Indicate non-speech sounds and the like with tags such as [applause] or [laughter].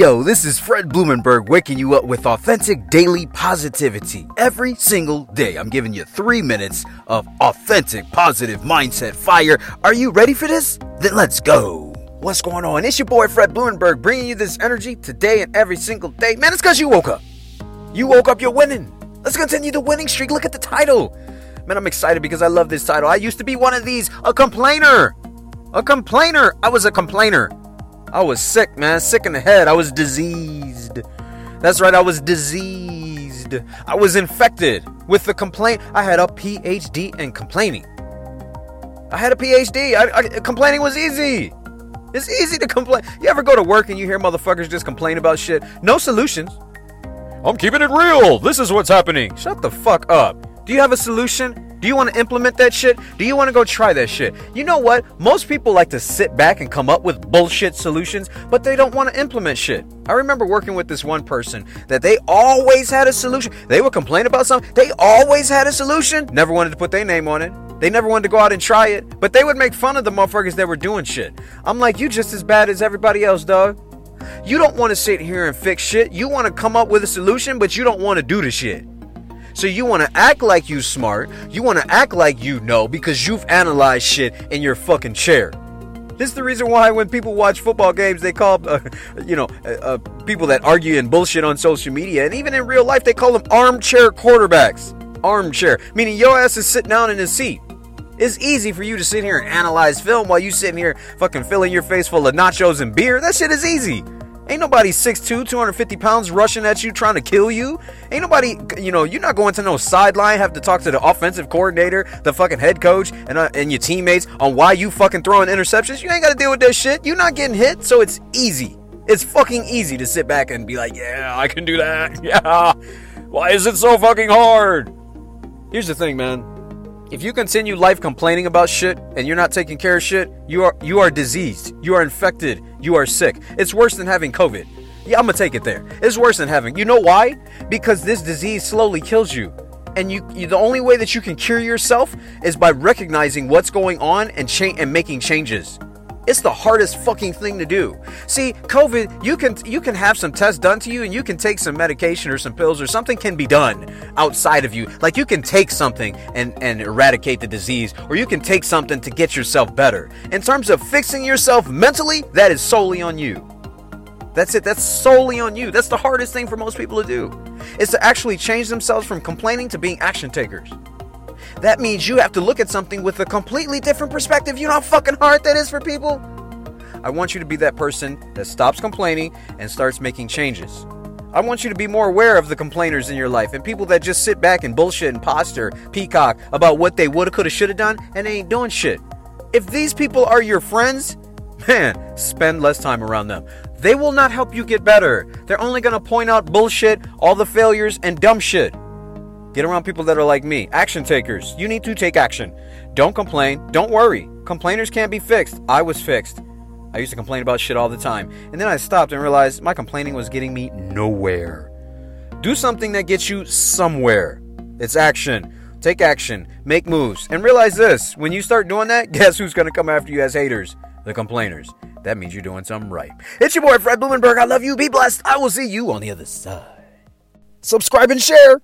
Yo, this is Fred Blumenberg waking you up with authentic daily positivity. Every single day, I'm giving you three minutes of authentic positive mindset fire. Are you ready for this? Then let's go. What's going on? It's your boy Fred Blumenberg bringing you this energy today and every single day. Man, it's because you woke up. You woke up, you're winning. Let's continue the winning streak. Look at the title. Man, I'm excited because I love this title. I used to be one of these, a complainer. A complainer. I was a complainer. I was sick, man. Sick in the head. I was diseased. That's right, I was diseased. I was infected with the complaint. I had a PhD in complaining. I had a PhD. I, I, complaining was easy. It's easy to complain. You ever go to work and you hear motherfuckers just complain about shit? No solutions. I'm keeping it real. This is what's happening. Shut the fuck up. Do you have a solution? Do you want to implement that shit? Do you want to go try that shit? You know what? Most people like to sit back and come up with bullshit solutions, but they don't want to implement shit. I remember working with this one person that they always had a solution. They would complain about something, they always had a solution. Never wanted to put their name on it. They never wanted to go out and try it, but they would make fun of the motherfuckers that were doing shit. I'm like, you just as bad as everybody else, dog. You don't want to sit here and fix shit. You want to come up with a solution, but you don't want to do the shit. So you want to act like you smart. You want to act like you know because you've analyzed shit in your fucking chair. This is the reason why when people watch football games, they call, uh, [laughs] you know, uh, uh, people that argue and bullshit on social media, and even in real life, they call them armchair quarterbacks. Armchair, meaning your ass is sitting down in a seat. It's easy for you to sit here and analyze film while you sitting here fucking filling your face full of nachos and beer. That shit is easy. Ain't nobody 6'2, 250 pounds rushing at you trying to kill you. Ain't nobody, you know, you're not going to no sideline, have to talk to the offensive coordinator, the fucking head coach, and, uh, and your teammates on why you fucking throwing interceptions. You ain't got to deal with that shit. You're not getting hit, so it's easy. It's fucking easy to sit back and be like, yeah, I can do that. [laughs] Yeah. Why is it so fucking hard? Here's the thing, man. If you continue life complaining about shit and you're not taking care of shit, you are you are diseased. You are infected. You are sick. It's worse than having COVID. Yeah, I'm gonna take it there. It's worse than having. You know why? Because this disease slowly kills you. And you, you the only way that you can cure yourself is by recognizing what's going on and cha- and making changes. It's the hardest fucking thing to do. See, COVID, you can you can have some tests done to you and you can take some medication or some pills or something can be done outside of you. Like you can take something and, and eradicate the disease, or you can take something to get yourself better. In terms of fixing yourself mentally, that is solely on you. That's it. That's solely on you. That's the hardest thing for most people to do. Is to actually change themselves from complaining to being action takers. That means you have to look at something with a completely different perspective. You know how fucking hard that is for people? I want you to be that person that stops complaining and starts making changes. I want you to be more aware of the complainers in your life and people that just sit back and bullshit and posture, peacock about what they woulda, coulda, shoulda done and ain't doing shit. If these people are your friends, man, spend less time around them. They will not help you get better. They're only gonna point out bullshit, all the failures, and dumb shit. Get around people that are like me, action takers. You need to take action. Don't complain. Don't worry. Complainers can't be fixed. I was fixed. I used to complain about shit all the time. And then I stopped and realized my complaining was getting me nowhere. Do something that gets you somewhere. It's action. Take action. Make moves. And realize this when you start doing that, [laughs] guess who's going to come after you as haters? The complainers. That means you're doing something right. It's your boy, Fred Blumenberg. I love you. Be blessed. I will see you on the other side. Subscribe and share.